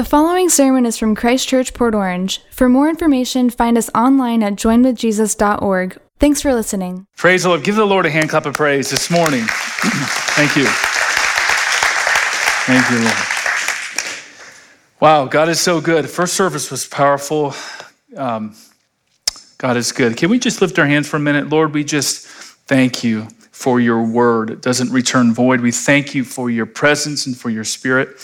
The following sermon is from Christ Church, Port Orange. For more information, find us online at joinwithjesus.org. Thanks for listening. Praise the Lord. Give the Lord a hand clap of praise this morning. Thank you. Thank you, Lord. Wow, God is so good. First service was powerful. Um, God is good. Can we just lift our hands for a minute? Lord, we just thank you for your word. It doesn't return void. We thank you for your presence and for your spirit.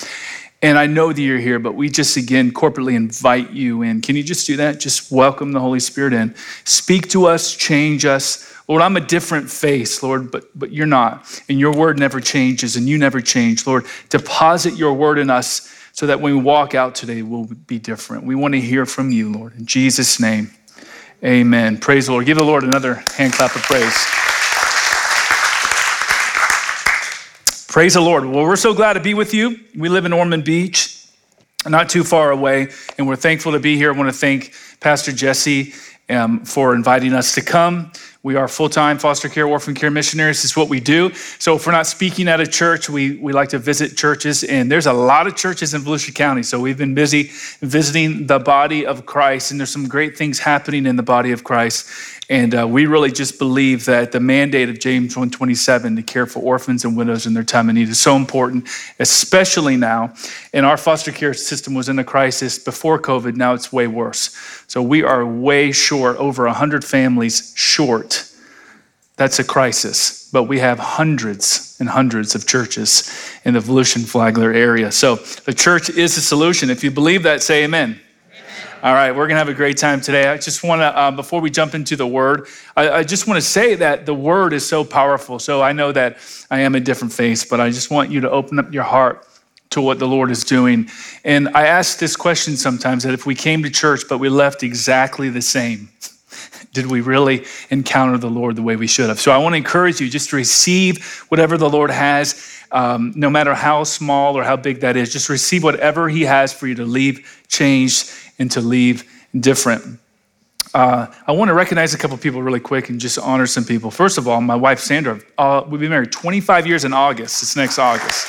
And I know that you're here, but we just again corporately invite you in. Can you just do that? Just welcome the Holy Spirit in. Speak to us, change us. Lord, I'm a different face, Lord, but, but you're not. And your word never changes and you never change. Lord, deposit your word in us so that when we walk out today, we'll be different. We want to hear from you, Lord. In Jesus' name, amen. Praise the Lord. Give the Lord another hand clap of praise. Praise the Lord. Well, we're so glad to be with you. We live in Ormond Beach, not too far away, and we're thankful to be here. I want to thank Pastor Jesse um, for inviting us to come. We are full time foster care, orphan care missionaries. Is what we do. So, if we're not speaking at a church, we, we like to visit churches, and there's a lot of churches in Volusia County. So, we've been busy visiting the body of Christ, and there's some great things happening in the body of Christ. And uh, we really just believe that the mandate of James 127 to care for orphans and widows in their time of need is so important, especially now. And our foster care system was in a crisis before COVID. Now it's way worse. So we are way short, over 100 families short. That's a crisis. But we have hundreds and hundreds of churches in the Volusia Flagler area. So the church is a solution. If you believe that, say amen. All right, we're going to have a great time today. I just want to, uh, before we jump into the word, I, I just want to say that the word is so powerful. So I know that I am a different face, but I just want you to open up your heart to what the Lord is doing. And I ask this question sometimes that if we came to church, but we left exactly the same, did we really encounter the Lord the way we should have? So I want to encourage you just to receive whatever the Lord has. Um, no matter how small or how big that is, just receive whatever He has for you to leave changed and to leave different. Uh, I want to recognize a couple people really quick and just honor some people. First of all, my wife Sandra. Uh, we've been married 25 years in August. It's next August.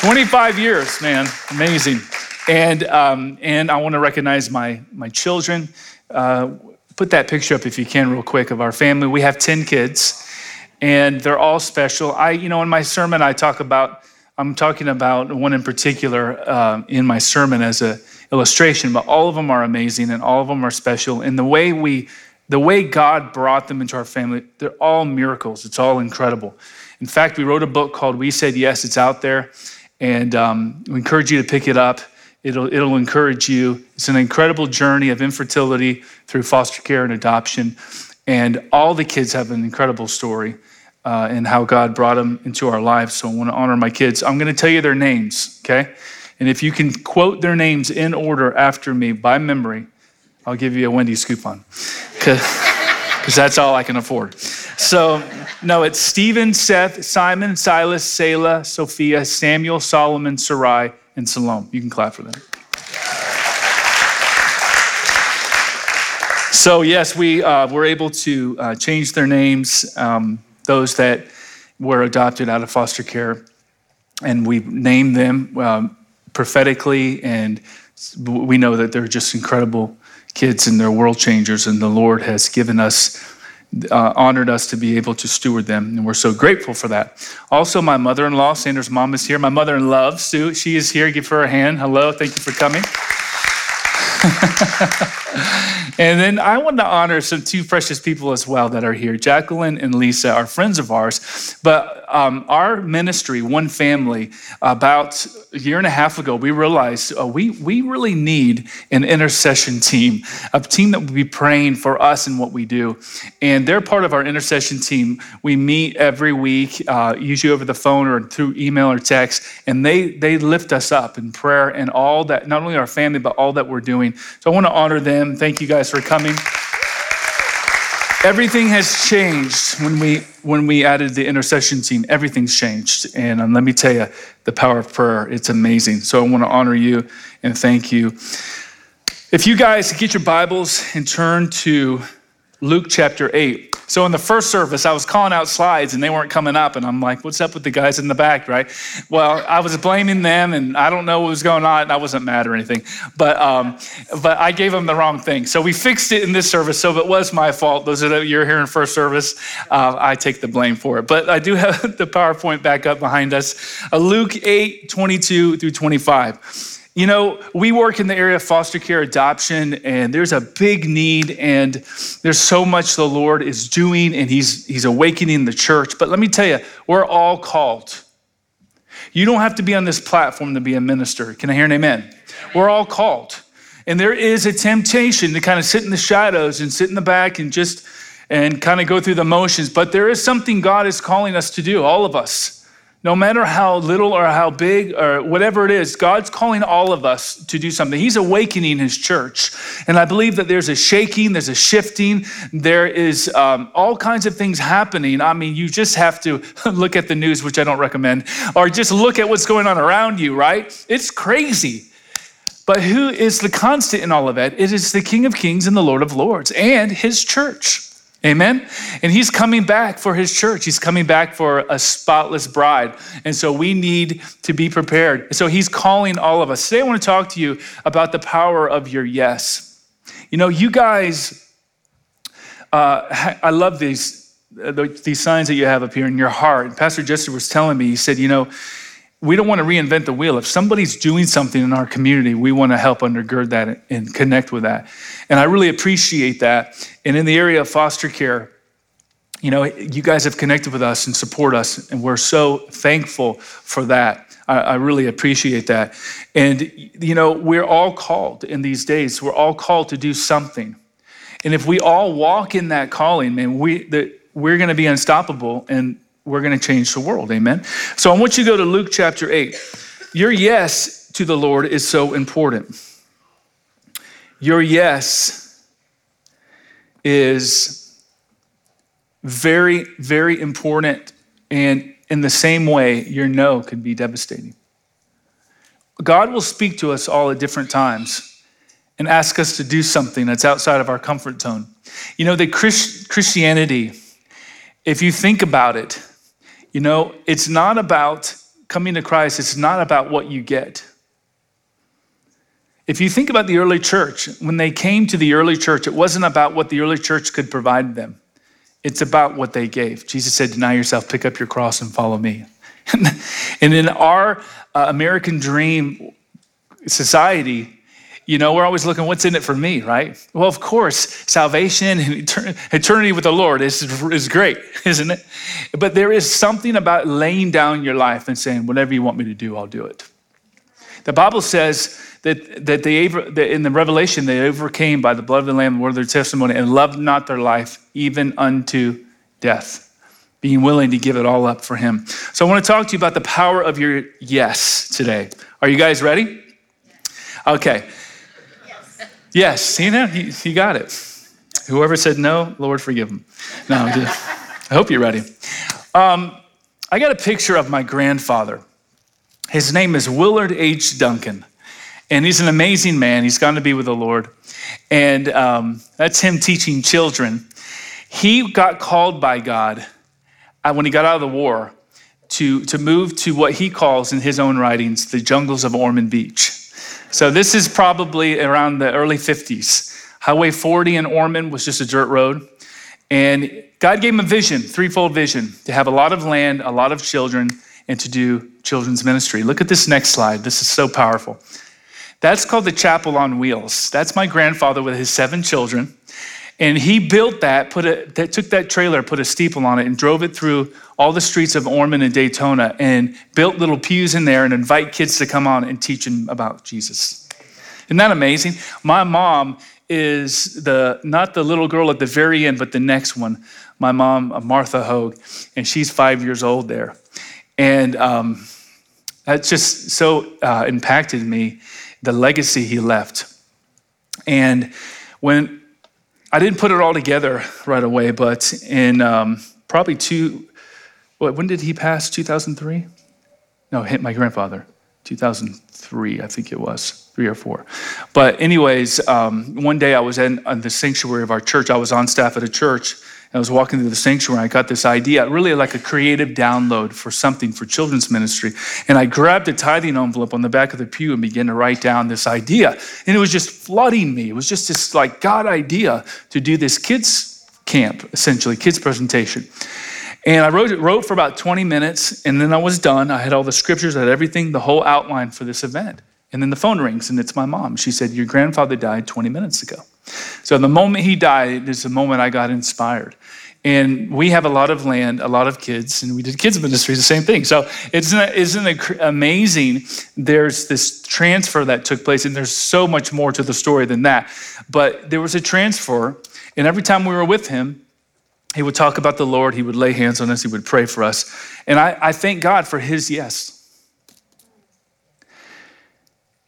25 years, man, amazing. And um, and I want to recognize my my children. Uh, put that picture up if you can, real quick, of our family. We have 10 kids, and they're all special. I, you know, in my sermon, I talk about. I'm talking about one in particular uh, in my sermon as a illustration, but all of them are amazing and all of them are special. And the way we, the way God brought them into our family, they're all miracles. It's all incredible. In fact, we wrote a book called We Said Yes. It's out there, and um, we encourage you to pick it up. It'll, it'll encourage you. It's an incredible journey of infertility through foster care and adoption. And all the kids have an incredible story uh, and how God brought them into our lives. So I want to honor my kids. I'm going to tell you their names, okay? And if you can quote their names in order after me by memory, I'll give you a Wendy's coupon because that's all I can afford. So, no, it's Stephen, Seth, Simon, Silas, Selah, Sophia, Samuel, Solomon, Sarai, and Salome. You can clap for them. So, yes, we uh, were able to uh, change their names, um, those that were adopted out of foster care, and we named them. Um, prophetically, and we know that they're just incredible kids and they're world changers, and the Lord has given us. Uh, honored us to be able to steward them, and we're so grateful for that. Also, my mother in law, Sandra's mom, is here. My mother in law, Sue, she is here. Give her a hand. Hello, thank you for coming. and then I want to honor some two precious people as well that are here. Jacqueline and Lisa are friends of ours, but um, our ministry, One Family, about a year and a half ago, we realized uh, we we really need an intercession team, a team that will be praying for us and what we do. And they're part of our intercession team. We meet every week, uh, usually over the phone or through email or text, and they they lift us up in prayer and all that, not only our family but all that we're doing. So I want to honor them. Thank you guys for coming. Everything has changed when we when we added the intercession team. Everything's changed, and um, let me tell you, the power of prayer. It's amazing. So I want to honor you and thank you. If you guys get your Bibles and turn to Luke chapter eight. So in the first service, I was calling out slides and they weren't coming up. And I'm like, what's up with the guys in the back, right? Well, I was blaming them and I don't know what was going on. I wasn't mad or anything. But, um, but I gave them the wrong thing. So we fixed it in this service. So if it was my fault, those of you are here in first service, uh, I take the blame for it. But I do have the PowerPoint back up behind us. Uh, Luke 8, 22 through 25. You know, we work in the area of foster care adoption, and there's a big need, and there's so much the Lord is doing, and He's, he's awakening the church. But let me tell you, we're all called. You don't have to be on this platform to be a minister. Can I hear an amen? We're all called. And there is a temptation to kind of sit in the shadows and sit in the back and just and kind of go through the motions. But there is something God is calling us to do, all of us. No matter how little or how big or whatever it is, God's calling all of us to do something. He's awakening His church. And I believe that there's a shaking, there's a shifting, there is um, all kinds of things happening. I mean, you just have to look at the news, which I don't recommend, or just look at what's going on around you, right? It's crazy. But who is the constant in all of it? It is the King of Kings and the Lord of Lords and His church. Amen. And he's coming back for his church. He's coming back for a spotless bride. And so we need to be prepared. So he's calling all of us. Today I want to talk to you about the power of your yes. You know, you guys, uh, I love these, uh, these signs that you have up here in your heart. Pastor Jesse was telling me, he said, you know, we don't want to reinvent the wheel. If somebody's doing something in our community, we want to help undergird that and connect with that. And I really appreciate that. And in the area of foster care, you know, you guys have connected with us and support us, and we're so thankful for that. I, I really appreciate that. And, you know, we're all called in these days, we're all called to do something. And if we all walk in that calling, man, we, the, we're going to be unstoppable and we're going to change the world. Amen. So I want you to go to Luke chapter 8. Your yes to the Lord is so important. Your yes is very, very important. And in the same way, your no could be devastating. God will speak to us all at different times and ask us to do something that's outside of our comfort zone. You know, the Christ- Christianity, if you think about it, you know, it's not about coming to Christ, it's not about what you get. If you think about the early church, when they came to the early church, it wasn't about what the early church could provide them. It's about what they gave. Jesus said, Deny yourself, pick up your cross, and follow me. and in our uh, American dream society, you know, we're always looking, what's in it for me, right? Well, of course, salvation and eternity with the Lord is, is great, isn't it? But there is something about laying down your life and saying, whatever you want me to do, I'll do it. The Bible says that, that, they, that in the Revelation, they overcame by the blood of the Lamb, the word of their testimony, and loved not their life even unto death being willing to give it all up for him. So I want to talk to you about the power of your yes today. Are you guys ready? Okay. Yes, see now, he, he got it. Whoever said no, Lord, forgive him. No, just, I hope you're ready. Um, I got a picture of my grandfather. His name is Willard H. Duncan, and he's an amazing man. He's gone to be with the Lord, and um, that's him teaching children. He got called by God uh, when he got out of the war to, to move to what he calls in his own writings the jungles of Ormond Beach. So this is probably around the early 50s. Highway 40 in Ormond was just a dirt road. And God gave him a vision, threefold vision, to have a lot of land, a lot of children, and to do children's ministry. Look at this next slide. This is so powerful. That's called the Chapel on Wheels. That's my grandfather with his seven children. And he built that, put a, that took that trailer, put a steeple on it, and drove it through all the streets of Ormond and Daytona, and built little pews in there and invite kids to come on and teach them about Jesus. Isn't that amazing? My mom is the not the little girl at the very end, but the next one. My mom, uh, Martha Hogue, and she's five years old there, and um, that just so uh, impacted me. The legacy he left, and when I didn't put it all together right away, but in um, probably two, what, when did he pass? 2003? No, hit my grandfather. 2003, I think it was, three or four. But, anyways, um, one day I was in, in the sanctuary of our church. I was on staff at a church. I was walking through the sanctuary. And I got this idea, really like a creative download for something for children's ministry. And I grabbed a tithing envelope on the back of the pew and began to write down this idea. And it was just flooding me. It was just this like God idea to do this kids camp, essentially, kids presentation. And I wrote, it, wrote for about 20 minutes, and then I was done. I had all the scriptures, I had everything, the whole outline for this event. And then the phone rings, and it's my mom. She said, Your grandfather died 20 minutes ago. So the moment he died is the moment I got inspired. And we have a lot of land, a lot of kids, and we did kids ministry, the same thing. So isn't isn't it amazing? There's this transfer that took place, and there's so much more to the story than that. But there was a transfer, and every time we were with him, he would talk about the Lord, he would lay hands on us, he would pray for us. And I, I thank God for his yes.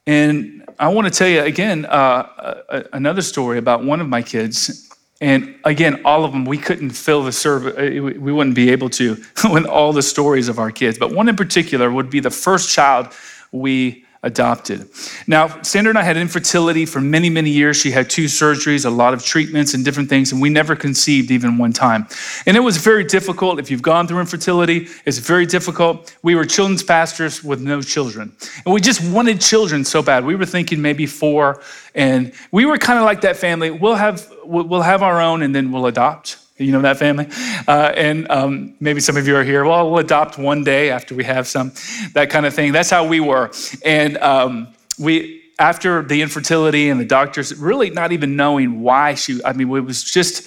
And I want to tell you again uh, another story about one of my kids. And again, all of them, we couldn't fill the service, uh, we wouldn't be able to with all the stories of our kids. But one in particular would be the first child we adopted. Now, Sandra and I had infertility for many, many years. She had two surgeries, a lot of treatments, and different things, and we never conceived even one time. And it was very difficult. If you've gone through infertility, it's very difficult. We were children's pastors with no children, and we just wanted children so bad. We were thinking maybe four, and we were kind of like that family. We'll have we'll have our own, and then we'll adopt. You know that family? Uh, and um, maybe some of you are here. Well, we'll adopt one day after we have some, that kind of thing. That's how we were. And um, we, after the infertility and the doctors really not even knowing why she, I mean, it was just,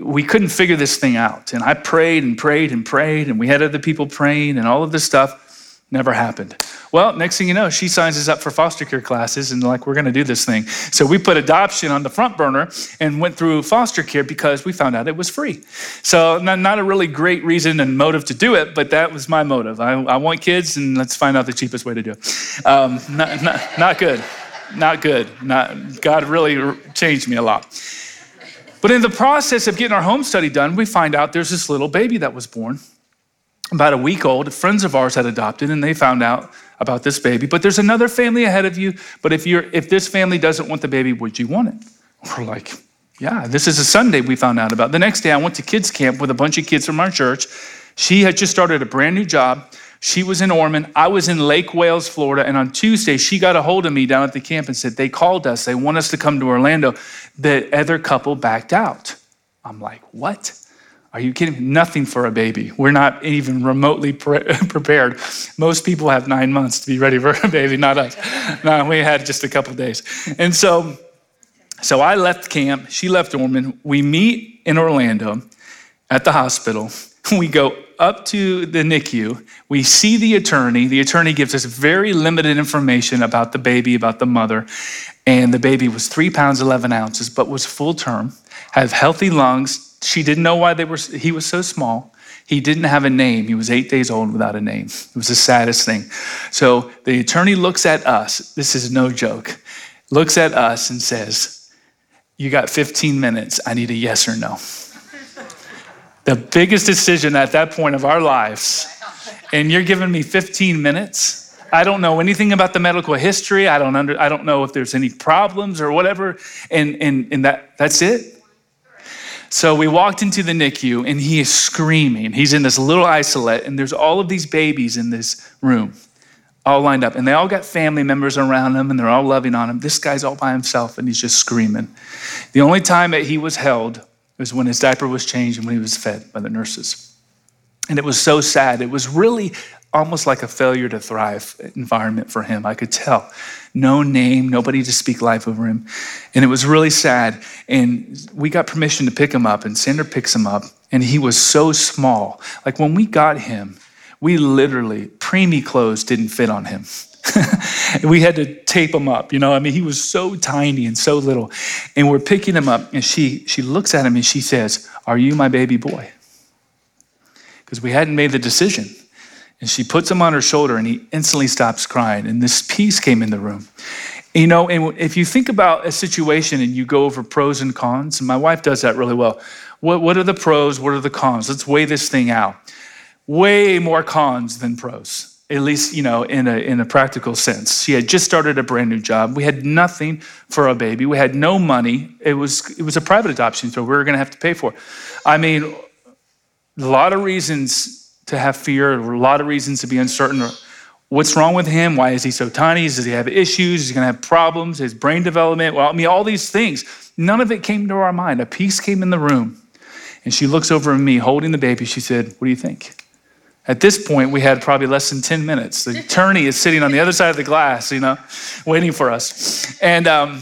we couldn't figure this thing out. And I prayed and prayed and prayed, and we had other people praying and all of this stuff. Never happened. Well, next thing you know, she signs us up for foster care classes and like, we're going to do this thing. So we put adoption on the front burner and went through foster care because we found out it was free. So not, not a really great reason and motive to do it, but that was my motive. I, I want kids and let's find out the cheapest way to do it. Um, not, not, not good. Not good. Not, God really changed me a lot. But in the process of getting our home study done, we find out there's this little baby that was born about a week old. Friends of ours had adopted, and they found out about this baby. But there's another family ahead of you. But if you're if this family doesn't want the baby, would you want it? We're like, yeah. This is a Sunday we found out about. The next day, I went to kids camp with a bunch of kids from our church. She had just started a brand new job. She was in Ormond. I was in Lake Wales, Florida. And on Tuesday, she got a hold of me down at the camp and said, They called us. They want us to come to Orlando. The other couple backed out. I'm like, What? Are you kidding? Nothing for a baby. We're not even remotely pre- prepared. Most people have nine months to be ready for a baby, not us. no, we had just a couple days. And so, so I left camp. She left Ormond. We meet in Orlando at the hospital. We go up to the NICU. We see the attorney. The attorney gives us very limited information about the baby, about the mother. And the baby was three pounds, 11 ounces, but was full term, had healthy lungs, she didn't know why they were, he was so small. He didn't have a name. He was eight days old without a name. It was the saddest thing. So the attorney looks at us. This is no joke. Looks at us and says, You got 15 minutes. I need a yes or no. the biggest decision at that point of our lives. And you're giving me 15 minutes? I don't know anything about the medical history. I don't under, I don't know if there's any problems or whatever. And, and, and that, that's it. So we walked into the NICU and he is screaming. He's in this little isolette, and there's all of these babies in this room, all lined up. And they all got family members around him and they're all loving on him. This guy's all by himself and he's just screaming. The only time that he was held was when his diaper was changed and when he was fed by the nurses. And it was so sad. It was really almost like a failure to thrive environment for him. I could tell. No name, nobody to speak life over him. And it was really sad. And we got permission to pick him up, and Sandra picks him up, and he was so small. Like when we got him, we literally, preemie clothes didn't fit on him. we had to tape him up, you know. I mean, he was so tiny and so little. And we're picking him up, and she she looks at him and she says, Are you my baby boy? Because we hadn't made the decision. And she puts him on her shoulder and he instantly stops crying. And this peace came in the room. You know, and if you think about a situation and you go over pros and cons, and my wife does that really well. What, what are the pros? What are the cons? Let's weigh this thing out. Way more cons than pros. at least you know in a, in a practical sense she had just started a brand new job we had nothing for a baby we had no money it was it was a private adoption so we were going to have to pay for it i mean a lot of reasons to have fear a lot of reasons to be uncertain what's wrong with him why is he so tiny does he have issues is he going to have problems his brain development well i mean all these things none of it came to our mind a peace came in the room and she looks over at me holding the baby she said what do you think at this point, we had probably less than 10 minutes. The attorney is sitting on the other side of the glass, you know, waiting for us. And um,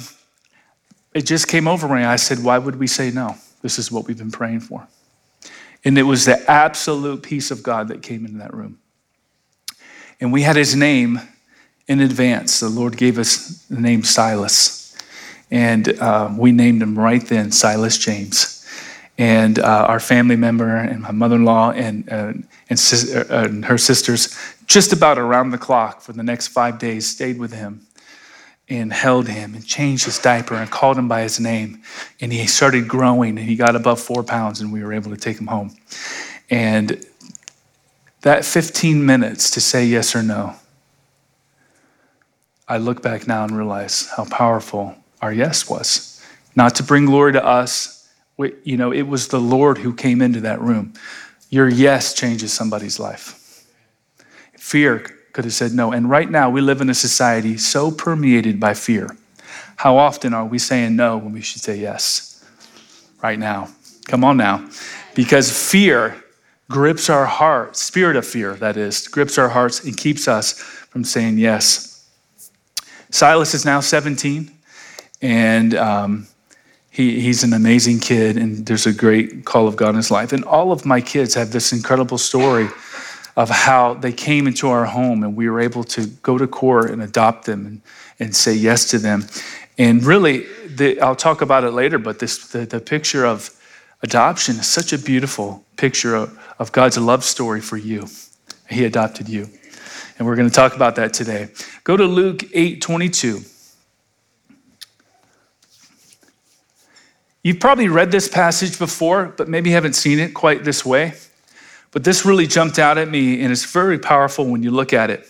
it just came over me. I said, Why would we say no? This is what we've been praying for. And it was the absolute peace of God that came into that room. And we had his name in advance. The Lord gave us the name Silas. And uh, we named him right then Silas James and uh, our family member and my mother-in-law and, uh, and, sis- uh, and, her sisters just about around the clock for the next five days stayed with him and held him and changed his diaper and called him by his name and he started growing and he got above four pounds and we were able to take him home and that 15 minutes to say yes or no i look back now and realize how powerful our yes was not to bring glory to us you know, it was the Lord who came into that room. Your yes changes somebody's life. Fear could have said no. And right now, we live in a society so permeated by fear. How often are we saying no when we should say yes? Right now. Come on now. Because fear grips our hearts, spirit of fear, that is, grips our hearts and keeps us from saying yes. Silas is now 17, and um, he, he's an amazing kid, and there's a great call of God in his life. And all of my kids have this incredible story of how they came into our home and we were able to go to court and adopt them and, and say yes to them. And really, the, I'll talk about it later, but this, the, the picture of adoption is such a beautiful picture of, of God's love story for you. He adopted you. And we're going to talk about that today. Go to Luke 8 22. You've probably read this passage before, but maybe haven't seen it quite this way. But this really jumped out at me, and it's very powerful when you look at it.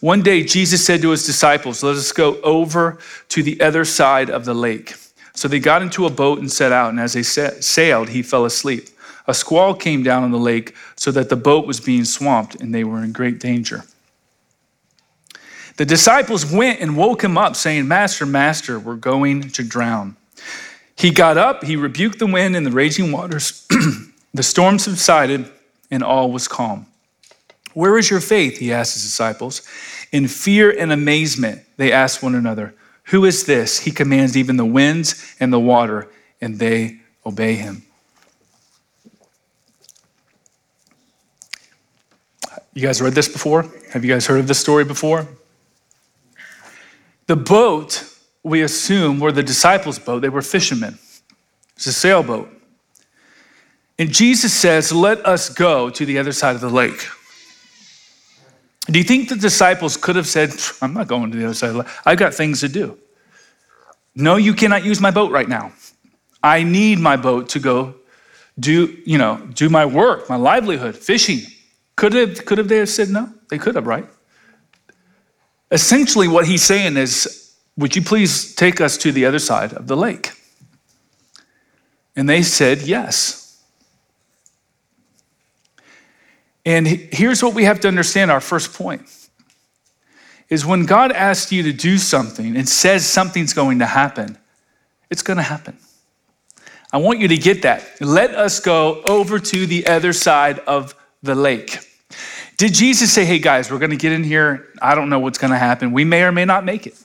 One day, Jesus said to his disciples, Let us go over to the other side of the lake. So they got into a boat and set out, and as they sailed, he fell asleep. A squall came down on the lake so that the boat was being swamped, and they were in great danger. The disciples went and woke him up, saying, Master, Master, we're going to drown. He got up, he rebuked the wind and the raging waters. the storm subsided, and all was calm. Where is your faith? He asked his disciples. In fear and amazement, they asked one another, Who is this? He commands even the winds and the water, and they obey him. You guys read this before? Have you guys heard of this story before? The boat we assume were the disciples' boat. They were fishermen. It's a sailboat. And Jesus says, Let us go to the other side of the lake. Do you think the disciples could have said, I'm not going to the other side of the lake. I've got things to do. No, you cannot use my boat right now. I need my boat to go do, you know, do my work, my livelihood, fishing. Could have, could have they have said no? They could have, right? Essentially, what he's saying is, would you please take us to the other side of the lake? And they said, Yes. And here's what we have to understand our first point is when God asks you to do something and says something's going to happen, it's going to happen. I want you to get that. Let us go over to the other side of the lake. Did Jesus say, hey guys, we're going to get in here? I don't know what's going to happen. We may or may not make it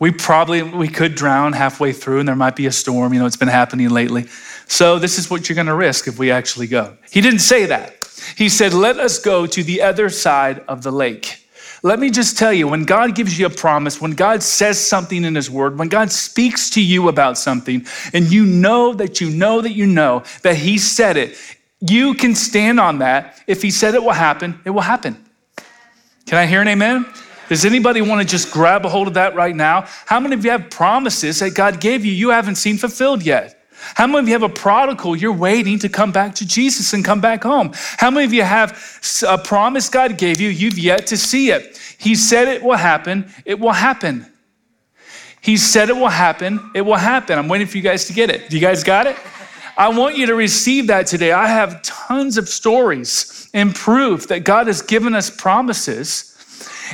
we probably we could drown halfway through and there might be a storm you know it's been happening lately so this is what you're going to risk if we actually go he didn't say that he said let us go to the other side of the lake let me just tell you when god gives you a promise when god says something in his word when god speaks to you about something and you know that you know that you know that he said it you can stand on that if he said it will happen it will happen can i hear an amen does anybody want to just grab a hold of that right now? How many of you have promises that God gave you you haven't seen fulfilled yet? How many of you have a prodigal you're waiting to come back to Jesus and come back home? How many of you have a promise God gave you, you've yet to see it? He said it will happen, it will happen. He said it will happen, it will happen. I'm waiting for you guys to get it. Do you guys got it? I want you to receive that today. I have tons of stories and proof that God has given us promises,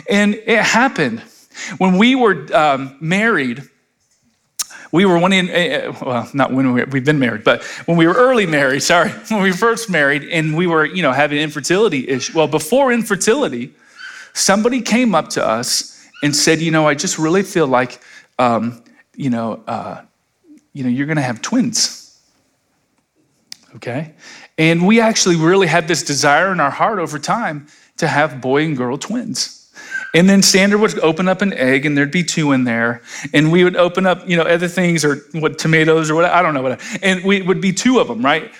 and it happened. When we were um, married, we were one in, uh, well, not when we, we've been married, but when we were early married, sorry, when we first married, and we were, you know, having infertility issue. Well, before infertility, somebody came up to us and said, you know, I just really feel like, um, you know, uh, you know, you're going to have twins. Okay, and we actually really had this desire in our heart over time to have boy and girl twins. And then Sandra would open up an egg, and there'd be two in there. And we would open up, you know, other things or what tomatoes or what I don't know what. And we would be two of them, right?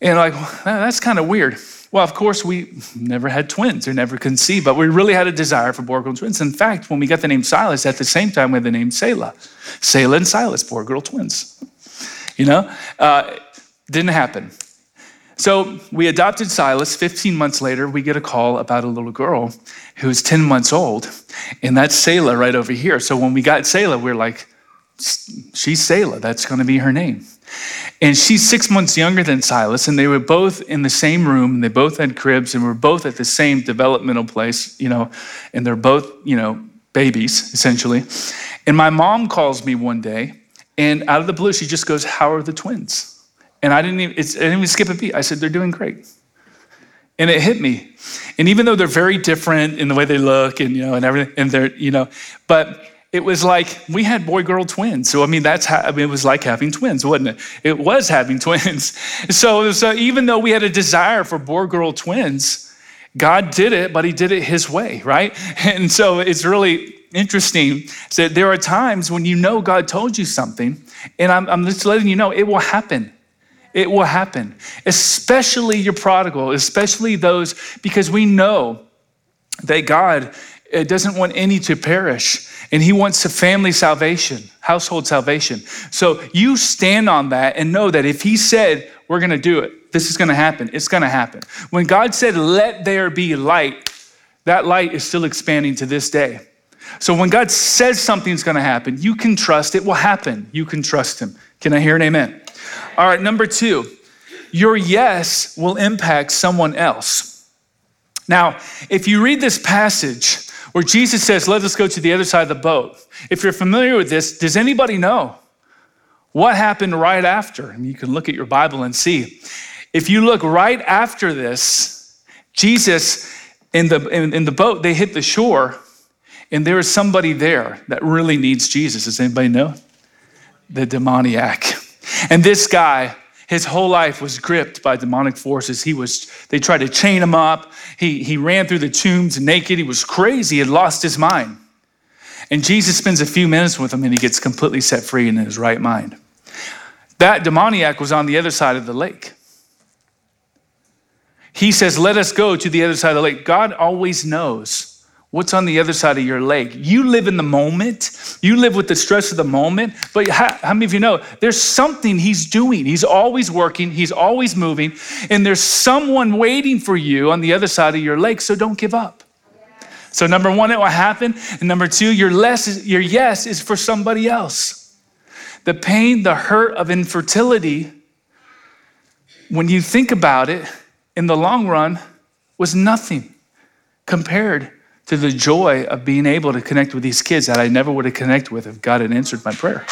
And like that's kind of weird. Well, of course, we never had twins or never conceived, but we really had a desire for boy girl twins. In fact, when we got the name Silas, at the same time we had the name Selah. Selah and Silas, boy girl twins. You know, uh, didn't happen. So we adopted Silas. 15 months later, we get a call about a little girl who's 10 months old, and that's Selah right over here. So when we got Selah, we are like, she's Selah. That's going to be her name. And she's six months younger than Silas, and they were both in the same room, and they both had cribs, and were both at the same developmental place, you know, and they're both, you know, babies, essentially. And my mom calls me one day, and out of the blue, she just goes, How are the twins? And I didn't even, I didn't even skip a beat. I said, they're doing great. And it hit me. And even though they're very different in the way they look and, you know, and everything, and they're, you know, but it was like we had boy girl twins. So, I mean, that's how, I mean, it was like having twins, wasn't it? It was having twins. So, so even though we had a desire for boy girl twins, God did it, but he did it his way, right? And so it's really interesting that there are times when you know God told you something, and I'm, I'm just letting you know it will happen it will happen, especially your prodigal, especially those, because we know that God uh, doesn't want any to perish and he wants a family salvation, household salvation. So you stand on that and know that if he said, we're to do it, this is to happen, it's to happen. When God said, let there be light, that light is still expanding to this day. So when God says something's going to happen, you can trust it will happen. You can trust him. Can I hear an amen? All right, number two, your yes will impact someone else. Now, if you read this passage where Jesus says, Let us go to the other side of the boat, if you're familiar with this, does anybody know what happened right after? And you can look at your Bible and see. If you look right after this, Jesus in the, in, in the boat, they hit the shore, and there is somebody there that really needs Jesus. Does anybody know? The demoniac. And this guy, his whole life was gripped by demonic forces. He was, they tried to chain him up. He, he ran through the tombs naked. He was crazy. He had lost his mind. And Jesus spends a few minutes with him and he gets completely set free in his right mind. That demoniac was on the other side of the lake. He says, Let us go to the other side of the lake. God always knows what's on the other side of your leg. You live in the moment, you live with the stress of the moment, but how, how, many of you know there's something he's doing? He's always working, he's always moving, and there's someone waiting for you on the other side of your leg, so don't give up. So, number one, it will happen. And number two, your, less, your yes is for somebody else. The pain, the hurt of infertility, when you think about it, in the long run, was nothing compared to the joy of being able to connect with these kids that I never would have connected with if God had answered my prayer.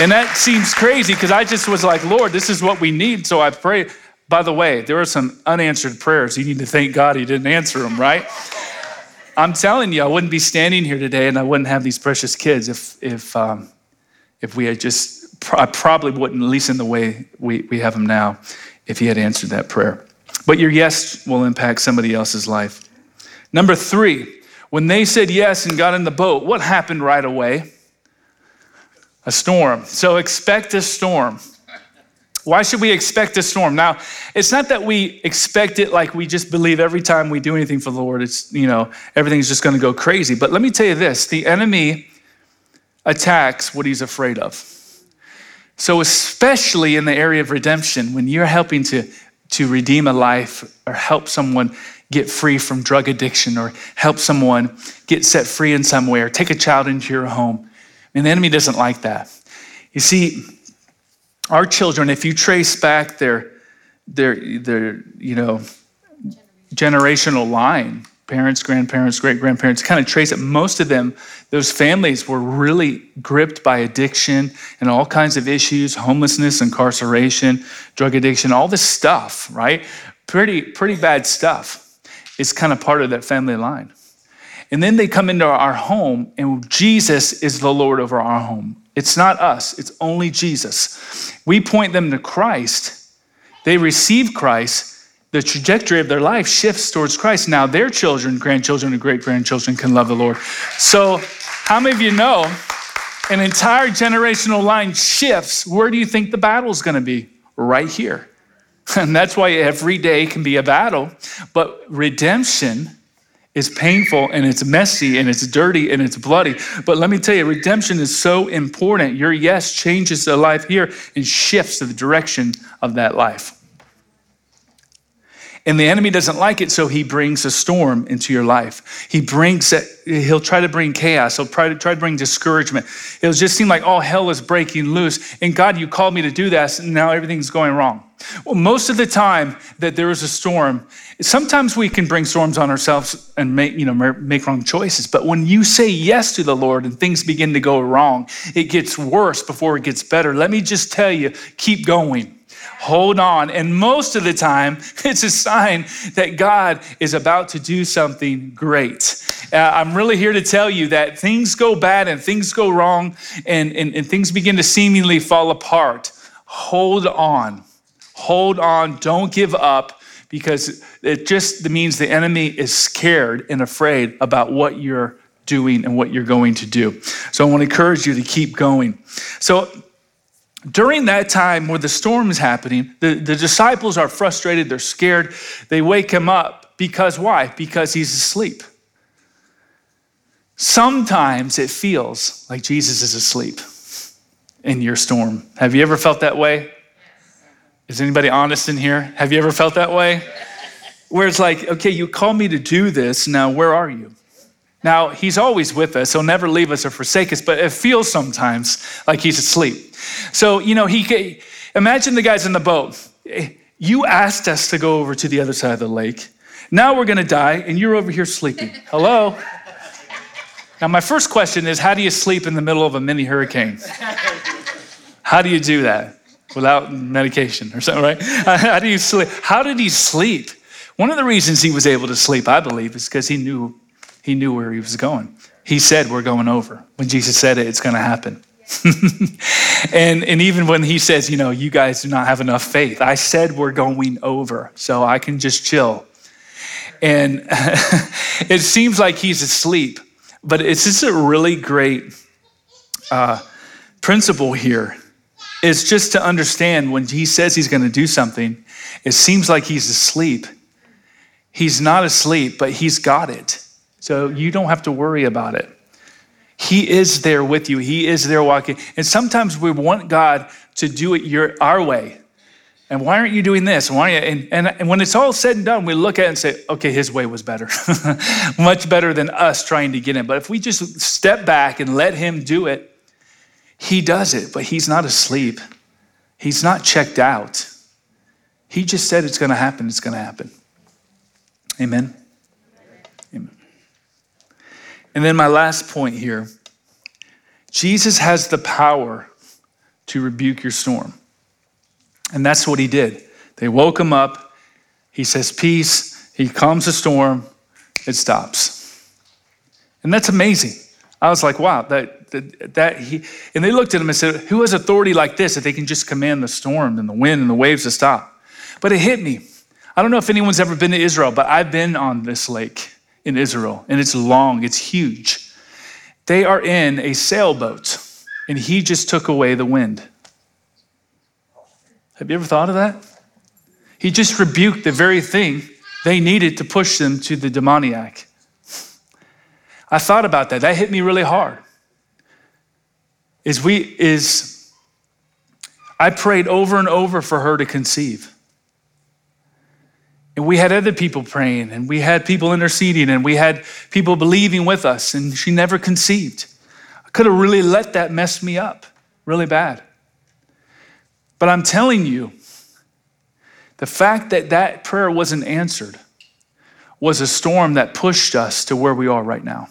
And that seems crazy because I just was like, Lord, this is what we need. So I pray. By the way, there are some unanswered prayers. You need to thank God he didn't answer them, right? I'm telling you, I wouldn't be standing here today and I wouldn't have these precious kids if, if, um, if we had just, I probably wouldn't, at least in the way we, we have them now, if he had answered that prayer. But your yes will impact somebody else's life. Number three, when they said yes and got in the boat, what happened right away? A storm. So expect a storm. Why should we expect a storm? Now, it's not that we expect it like we just believe every time we do anything for the Lord, it's, you know, everything's just going to go crazy. But let me tell you this the enemy attacks what he's afraid of. So, especially in the area of redemption, when you're helping to, to redeem a life or help someone get free from drug addiction or help someone get set free in some way or take a child into your home, and the enemy doesn't like that. You see, our children, if you trace back their, their, their you know, generational line, parents, grandparents, great grandparents, kind of trace it. Most of them, those families were really gripped by addiction and all kinds of issues homelessness, incarceration, drug addiction, all this stuff, right? Pretty, pretty bad stuff. It's kind of part of that family line. And then they come into our home, and Jesus is the Lord over our home. It's not us, it's only Jesus. We point them to Christ. They receive Christ the trajectory of their life shifts towards Christ. Now, their children, grandchildren, and great grandchildren can love the Lord. So, how many of you know an entire generational line shifts? Where do you think the battle's going to be? Right here. And that's why every day can be a battle. But redemption is painful and it's messy and it's dirty and it's bloody. But let me tell you, redemption is so important. Your yes changes the life here and shifts the direction of that life. And the enemy doesn't like it, so he brings a storm into your life. He brings it, he'll try to bring chaos. He'll try to try to bring discouragement. It'll just seem like all hell is breaking loose. And God, you called me to do this, and now everything's going wrong. Well, most of the time that there is a storm, sometimes we can bring storms on ourselves and make, you know, make wrong choices. But when you say yes to the Lord and things begin to go wrong, it gets worse before it gets better. Let me just tell you, keep going hold on. And most of the time, it's a sign that God is about to do something great. Uh, I'm really here to tell you that things go bad and things go wrong and, and, and things begin to seemingly fall apart. Hold on. Hold on. Don't give up because it just means the enemy is scared and afraid about what you're doing and what you're going to do. So I want to encourage you to keep going. So during that time where the storm is happening, the, the disciples are frustrated, they're scared. They wake him up because why? Because he's asleep. Sometimes it feels like Jesus is asleep in your storm. Have you ever felt that way? Is anybody honest in here? Have you ever felt that way? Where it's like, okay, you called me to do this, now where are you? Now, he's always with us. He'll never leave us or forsake us, but it feels sometimes like he's asleep. So, you know, he imagine the guys in the boat. You asked us to go over to the other side of the lake. Now we're going to die, and you're over here sleeping. Hello? Now, my first question is how do you sleep in the middle of a mini hurricane? How do you do that without medication or something, right? How do you sleep? How did he sleep? One of the reasons he was able to sleep, I believe, is because he knew he knew where he was going. He said, We're going over. When Jesus said it, it's going to happen. and, and even when he says, You know, you guys do not have enough faith, I said, We're going over. So I can just chill. And it seems like he's asleep, but it's just a really great uh, principle here. Is just to understand when he says he's going to do something, it seems like he's asleep. He's not asleep, but he's got it. So you don't have to worry about it. He is there with you. He is there walking. And sometimes we want God to do it your our way. And why aren't you doing this? Why aren't you? And, and, and when it's all said and done, we look at it and say, okay, his way was better. Much better than us trying to get in. But if we just step back and let him do it, he does it, but he's not asleep. He's not checked out. He just said it's going to happen. It's going to happen. Amen. And then my last point here Jesus has the power to rebuke your storm. And that's what he did. They woke him up. He says, Peace. He calms the storm. It stops. And that's amazing. I was like, wow, that, that, that he, and they looked at him and said, who has authority like this that they can just command the storm and the wind and the waves to stop? But it hit me. I don't know if anyone's ever been to Israel, but I've been on this lake in Israel, and it's long, it's huge. They are in a sailboat, and he just took away the wind. Have you ever thought of that? He just rebuked the very thing they needed to push them to the demoniac. I thought about that. That hit me really hard. Is we is I prayed over and over for her to conceive. And we had other people praying, and we had people interceding, and we had people believing with us, and she never conceived. I could have really let that mess me up really bad. But I'm telling you, the fact that that prayer wasn't answered was a storm that pushed us to where we are right now.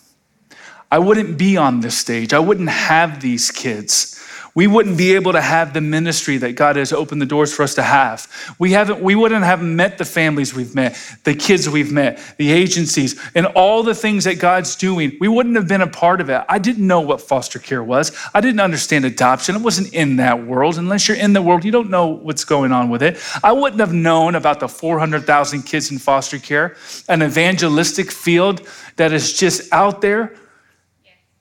I wouldn't be on this stage. I wouldn't have these kids we wouldn't be able to have the ministry that God has opened the doors for us to have. We haven't, we wouldn't have met the families we've met, the kids we've met, the agencies, and all the things that God's doing. We wouldn't have been a part of it. I didn't know what foster care was. I didn't understand adoption. It wasn't in that world. Unless you're in the world, you don't know what's going on with it. I wouldn't have known about the 400,000 kids in foster care, an evangelistic field that is just out there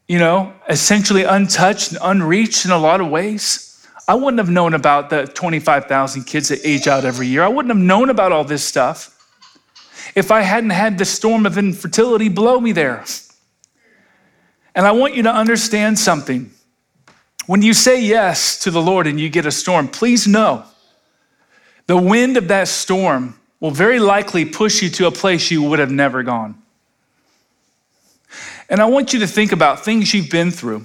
you know, essentially untouched and unreached in a lot of ways. I wouldn't have known about the 25,000 kids that age out every year. I wouldn't have known about all this stuff if I hadn't had the storm of infertility blow me there. And I want you to understand something. When you say yes to the Lord and you get a storm, please know the wind of that storm will very likely push you to a place you would have never gone. And I want you to think about things you've been through.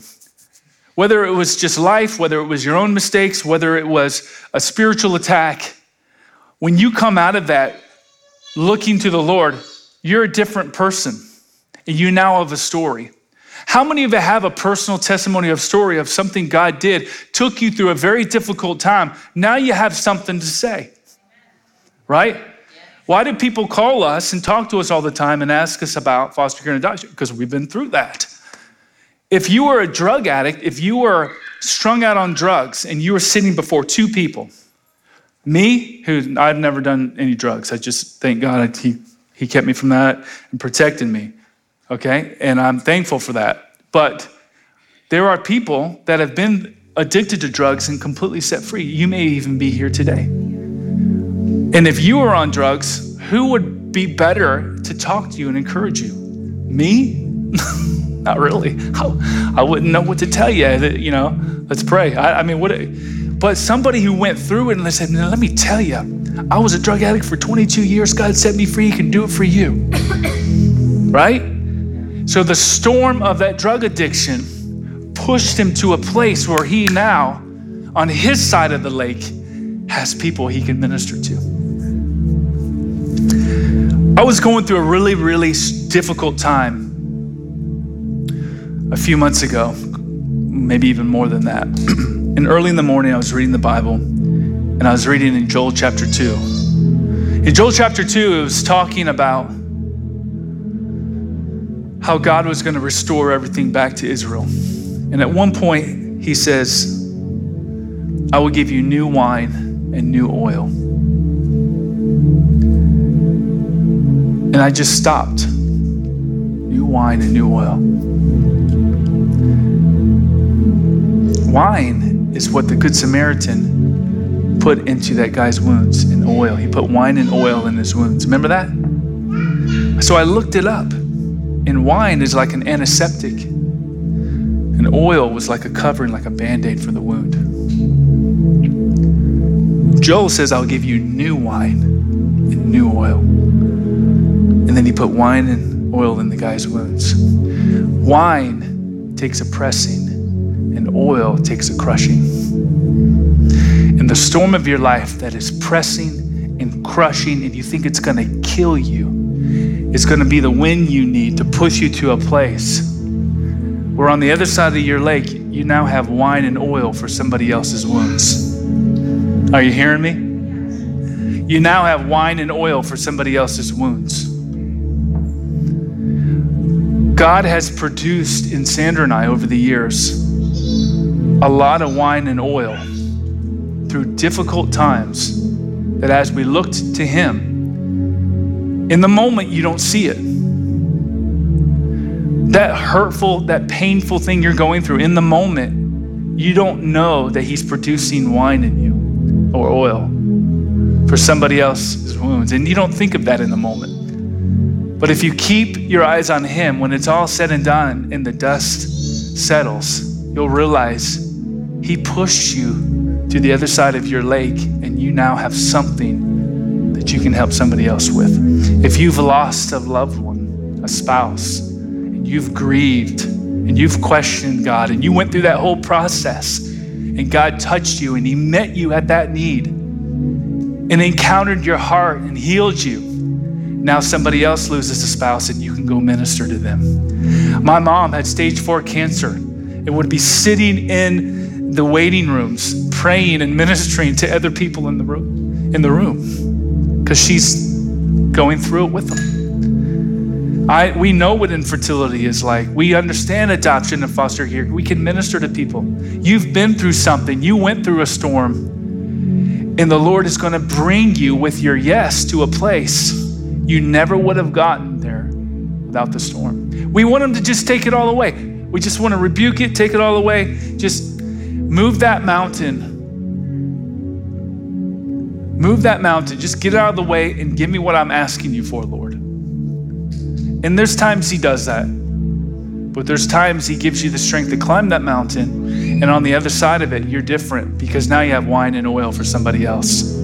Whether it was just life, whether it was your own mistakes, whether it was a spiritual attack, when you come out of that looking to the Lord, you're a different person. And you now have a story. How many of you have a personal testimony of story of something God did, took you through a very difficult time? Now you have something to say, right? Why do people call us and talk to us all the time and ask us about foster care and adoption? Because we've been through that. If you were a drug addict, if you were strung out on drugs and you were sitting before two people, me, who I've never done any drugs, I just thank God he, he kept me from that and protected me. Okay? And I'm thankful for that. But there are people that have been addicted to drugs and completely set free. You may even be here today. And if you were on drugs, who would be better to talk to you and encourage you? Me? Not really. I, I, wouldn't know what to tell you. You know, let's pray. I, I mean, what? But somebody who went through it and said, "Let me tell you, I was a drug addict for 22 years. God set me free. He can do it for you." right? So the storm of that drug addiction pushed him to a place where he now, on his side of the lake, has people he can minister to. I was going through a really, really difficult time a few months ago, maybe even more than that. and early in the morning, I was reading the Bible, and I was reading in Joel chapter 2. In Joel chapter 2, it was talking about how God was going to restore everything back to Israel. And at one point, he says, I will give you new wine and new oil. And I just stopped. New wine and new oil. Wine is what the Good Samaritan put into that guy's wounds in oil. He put wine and oil in his wounds. Remember that? So I looked it up. And wine is like an antiseptic, and oil was like a covering, like a band aid for the wound. Joel says, I'll give you new wine and new oil. And then he put wine and oil in the guy's wounds. Wine takes a pressing, and oil takes a crushing. In the storm of your life that is pressing and crushing, and you think it's going to kill you, it's going to be the wind you need to push you to a place where on the other side of your lake, you now have wine and oil for somebody else's wounds. Are you hearing me? You now have wine and oil for somebody else's wounds. God has produced in Sandra and I over the years a lot of wine and oil through difficult times that as we looked to Him, in the moment you don't see it. That hurtful, that painful thing you're going through, in the moment, you don't know that He's producing wine in you or oil for somebody else's wounds. And you don't think of that in the moment. But if you keep your eyes on Him, when it's all said and done and the dust settles, you'll realize He pushed you to the other side of your lake and you now have something that you can help somebody else with. If you've lost a loved one, a spouse, and you've grieved and you've questioned God and you went through that whole process and God touched you and He met you at that need and encountered your heart and healed you. Now somebody else loses a spouse and you can go minister to them. My mom had stage four cancer and would be sitting in the waiting rooms praying and ministering to other people in the room in the room because she's going through it with them. I, we know what infertility is like. We understand adoption and foster care. We can minister to people. You've been through something. You went through a storm. And the Lord is going to bring you with your yes to a place you never would have gotten there without the storm. We want Him to just take it all away. We just want to rebuke it, take it all away. Just move that mountain. Move that mountain. Just get it out of the way and give me what I'm asking you for, Lord. And there's times He does that. But there's times He gives you the strength to climb that mountain. And on the other side of it, you're different because now you have wine and oil for somebody else.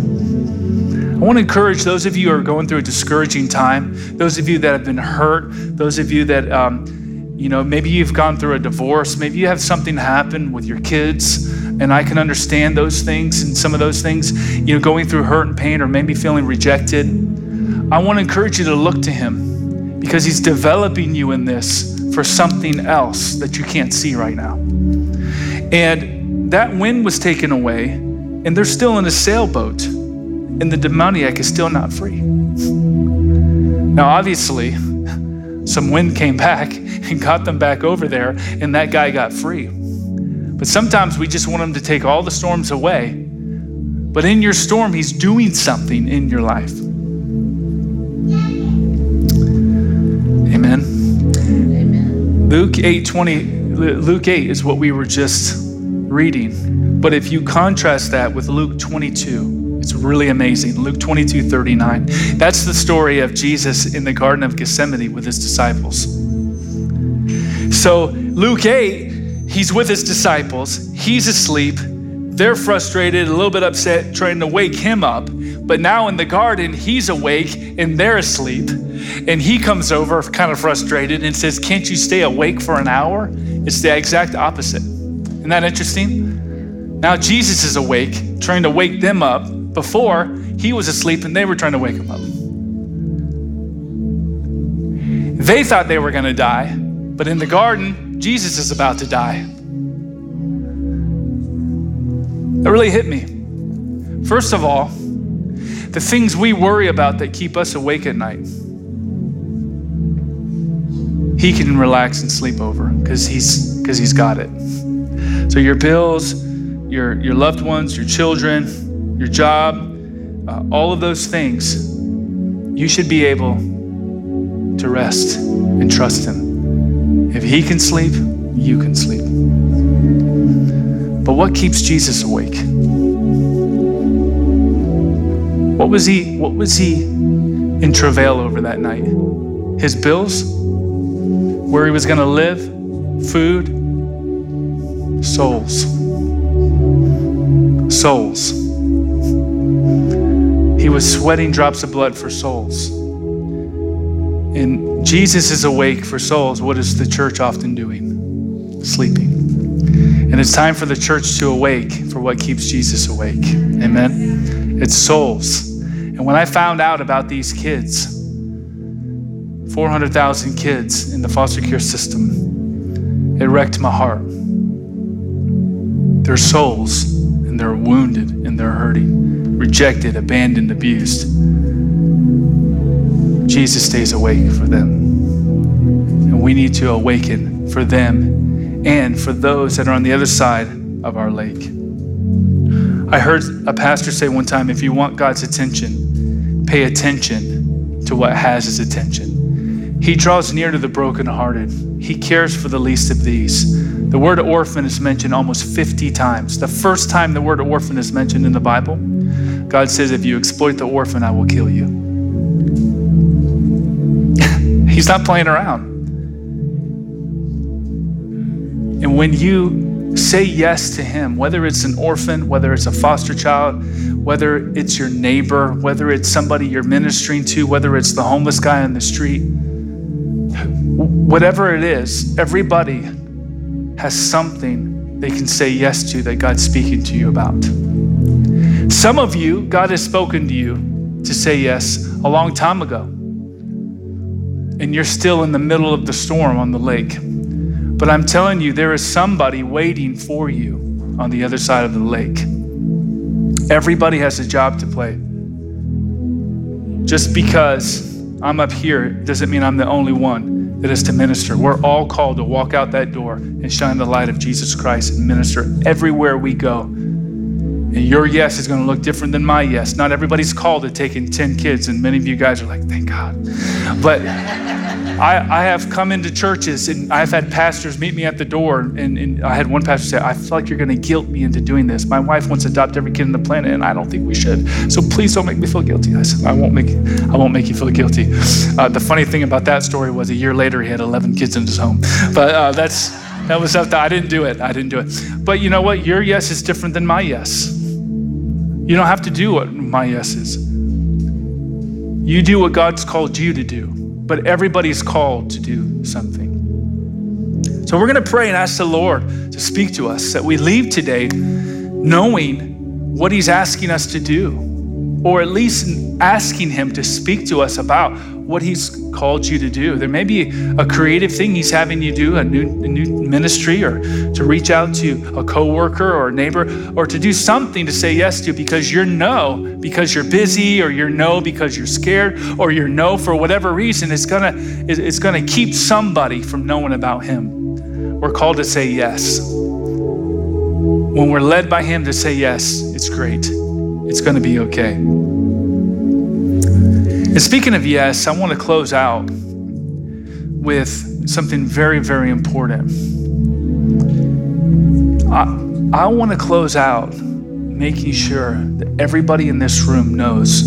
I want to encourage those of you who are going through a discouraging time, those of you that have been hurt, those of you that, um, you know, maybe you've gone through a divorce, maybe you have something happen with your kids, and I can understand those things and some of those things, you know, going through hurt and pain or maybe feeling rejected. I want to encourage you to look to Him because He's developing you in this for something else that you can't see right now. And that wind was taken away, and they're still in a sailboat and the demoniac is still not free. Now, obviously, some wind came back and got them back over there, and that guy got free. But sometimes we just want him to take all the storms away. But in your storm, he's doing something in your life. Amen. Amen. Luke 8 20, Luke 8 is what we were just reading. But if you contrast that with Luke 22, it's really amazing. Luke 22 39. That's the story of Jesus in the Garden of Gethsemane with his disciples. So, Luke 8, he's with his disciples, he's asleep. They're frustrated, a little bit upset, trying to wake him up. But now in the garden, he's awake and they're asleep. And he comes over, kind of frustrated, and says, Can't you stay awake for an hour? It's the exact opposite. Isn't that interesting? Now Jesus is awake, trying to wake them up. Before, he was asleep and they were trying to wake him up. They thought they were going to die, but in the garden, Jesus is about to die. That really hit me. First of all, the things we worry about that keep us awake at night, he can relax and sleep over because he's because he's got it. So your bills, your your loved ones, your children, your job, uh, all of those things, you should be able to rest and trust Him. If He can sleep, you can sleep. But what keeps Jesus awake? What was he what was he in travail over that night? His bills? Where he was going to live? Food? Souls. Souls. He was sweating drops of blood for souls. And Jesus is awake for souls. What is the church often doing? Sleeping. And it's time for the church to awake for what keeps Jesus awake. Amen. It's souls. And when I found out about these kids, 400,000 kids in the foster care system, it wrecked my heart. They're souls and they're wounded and they're hurting rejected, abandoned, abused. Jesus stays awake for them. And we need to awaken for them and for those that are on the other side of our lake. I heard a pastor say one time if you want God's attention, pay attention to what has his attention. He draws near to the brokenhearted. He cares for the least of these. The word orphan is mentioned almost 50 times. The first time the word orphan is mentioned in the Bible God says, if you exploit the orphan, I will kill you. He's not playing around. And when you Say yes to Him, whether it's an orphan, whether it's a foster child, whether it's your neighbor, whether it's somebody you're ministering to, whether it's the homeless guy on the street. Whatever it is, everybody has something they can say yes to that God's speaking to you about. Some of you, God has spoken to you to say yes a long time ago. And you're still in the middle of the storm on the lake. But I'm telling you, there is somebody waiting for you on the other side of the lake. Everybody has a job to play. Just because I'm up here doesn't mean I'm the only one that is to minister. We're all called to walk out that door and shine the light of Jesus Christ and minister everywhere we go. And your yes is going to look different than my yes. Not everybody's called to taking 10 kids, and many of you guys are like, thank God. But I, I, have come into churches and I've had pastors meet me at the door. And, and I had one pastor say, I feel like you're going to guilt me into doing this. My wife wants to adopt every kid on the planet, and I don't think we should. So please don't make me feel guilty. I said, I won't make, I won't make you feel guilty. Uh, the funny thing about that story was a year later, he had 11 kids in his home. But uh, that's, that was up I didn't do it. I didn't do it. But you know what? Your yes is different than my yes. You don't have to do what my yes is. You do what God's called you to do but everybody's called to do something. So we're going to pray and ask the Lord to speak to us that we leave today knowing what He's asking us to do, or at least asking Him to speak to us about what He's called you to do. There may be a creative thing He's having you do, a new, a new ministry, or to reach out to a coworker or a neighbor, or to do something to say yes to because you're no because you're busy, or you're no because you're scared, or you're no for whatever reason. It's gonna it's gonna keep somebody from knowing about Him. We're called to say yes. When we're led by Him to say yes, it's great. It's to be okay. And speaking of yes, I want to close out with something very, very important. I, I want to close out making sure that everybody in this room knows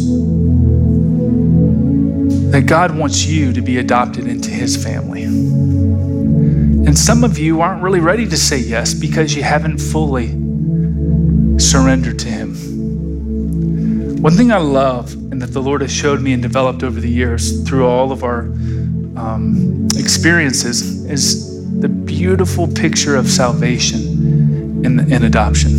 that God wants you to be adopted into his family. And some of you aren't really ready to say yes because you haven't fully surrendered to him. One thing I love and that the Lord has showed me and developed over the years through all of our um, experiences is the beautiful picture of salvation in, in adoption.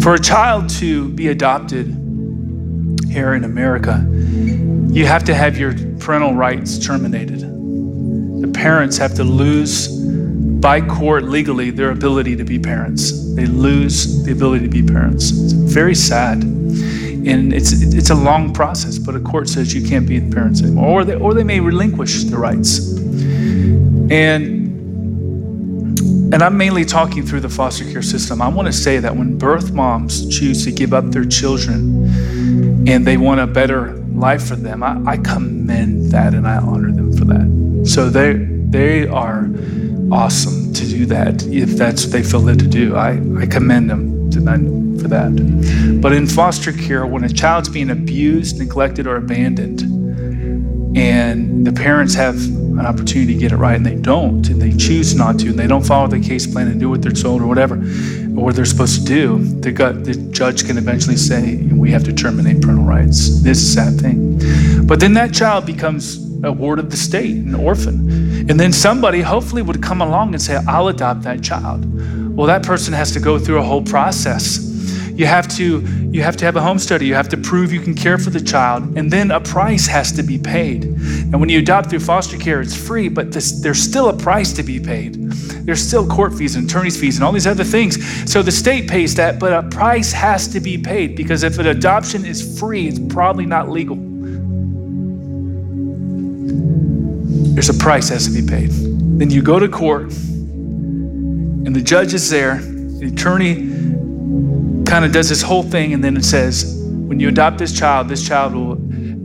For a child to be adopted here in America, you have to have your parental rights terminated. The parents have to lose by court legally their ability to be parents. They lose the ability to be parents. It's very sad. And it's it's a long process, but a court says you can't be parents anymore. Or they or they may relinquish the rights. And and I'm mainly talking through the foster care system. I want to say that when birth moms choose to give up their children and they want a better life for them, I, I commend that and I honor them for that. So they they are awesome to do that if that's what they feel led to do. I, I commend them to for that. But in foster care, when a child's being abused, neglected, or abandoned, and the parents have an opportunity to get it right and they don't, and they choose not to, and they don't follow the case plan and do what they're told or whatever, or what they're supposed to do, the, gut, the judge can eventually say, we have to terminate parental rights. This is a sad thing. But then that child becomes a ward of the state, an orphan. And then somebody hopefully would come along and say, I'll adopt that child. Well, that person has to go through a whole process. You have to you have to have a home study. You have to prove you can care for the child, and then a price has to be paid. And when you adopt through foster care, it's free, but this, there's still a price to be paid. There's still court fees and attorney's fees and all these other things. So the state pays that, but a price has to be paid because if an adoption is free, it's probably not legal. There's a price that has to be paid. Then you go to court, and the judge is there. The attorney kind of does this whole thing, and then it says, when you adopt this child, this child will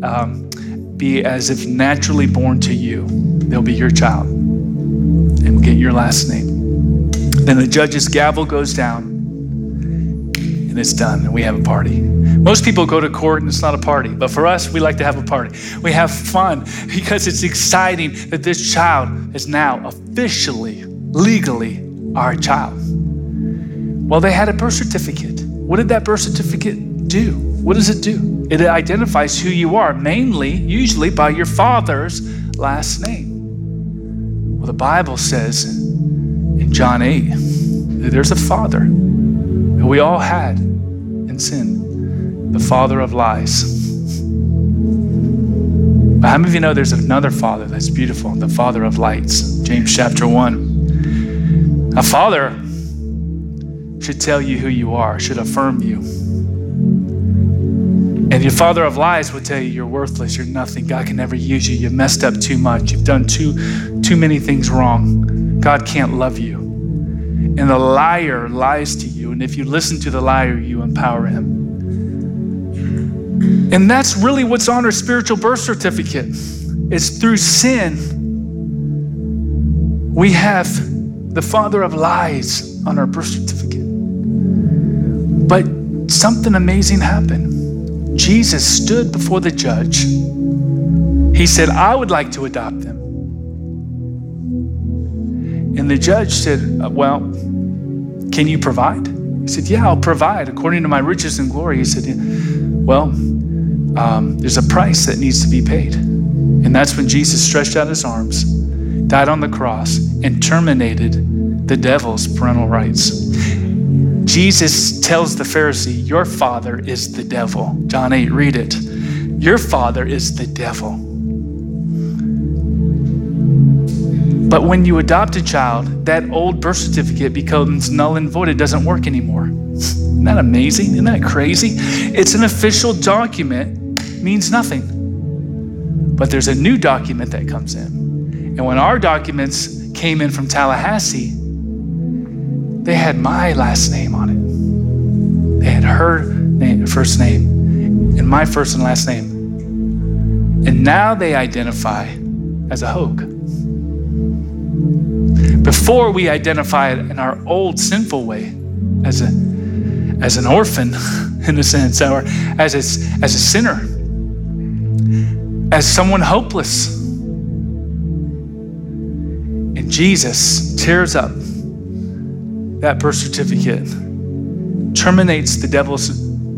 um, be as if naturally born to you. They'll be your child and will get your last name. Then the judge's gavel goes down, and it's done, and we have a party. Most people go to court and it's not a party, but for us, we like to have a party. We have fun because it's exciting that this child is now officially, legally our child. Well, they had a birth certificate. What did that birth certificate do? What does it do? It identifies who you are, mainly, usually by your father's last name. Well, the Bible says in John 8 that there's a father that we all had in sin, the father of lies. But how many of you know there's another father that's beautiful, the father of lights? James chapter 1. A father should tell you who you are, should affirm you. And your father of lies will tell you you're worthless, you're nothing. God can never use you. You've messed up too much. You've done too too many things wrong. God can't love you. And the liar lies to you. And if you listen to the liar, you empower him. And that's really what's on our spiritual birth certificate. It's through sin. We have the father of lies on our birth certificate. But something amazing happened. Jesus stood before the judge. He said, I would like to adopt them. And the judge said, uh, Well, can you provide? He said, Yeah, I'll provide according to my riches and glory. He said, Well, um, there's a price that needs to be paid. And that's when Jesus stretched out his arms, died on the cross, and terminated the devil's parental rights. Jesus tells the Pharisee, Your father is the devil. John 8, read it. Your father is the devil. But when you adopt a child, that old birth certificate becomes null and void. It doesn't work anymore. Isn't that amazing? Isn't that crazy? It's an official document, means nothing. But there's a new document that comes in. And when our documents came in from Tallahassee, they had my last name on it. They had her name, first name and my first and last name. And now they identify as a Hogue. Before we identified in our old sinful way as a as an orphan, in a sense, or as a, as a sinner, as someone hopeless. And Jesus tears up that birth certificate terminates the devil's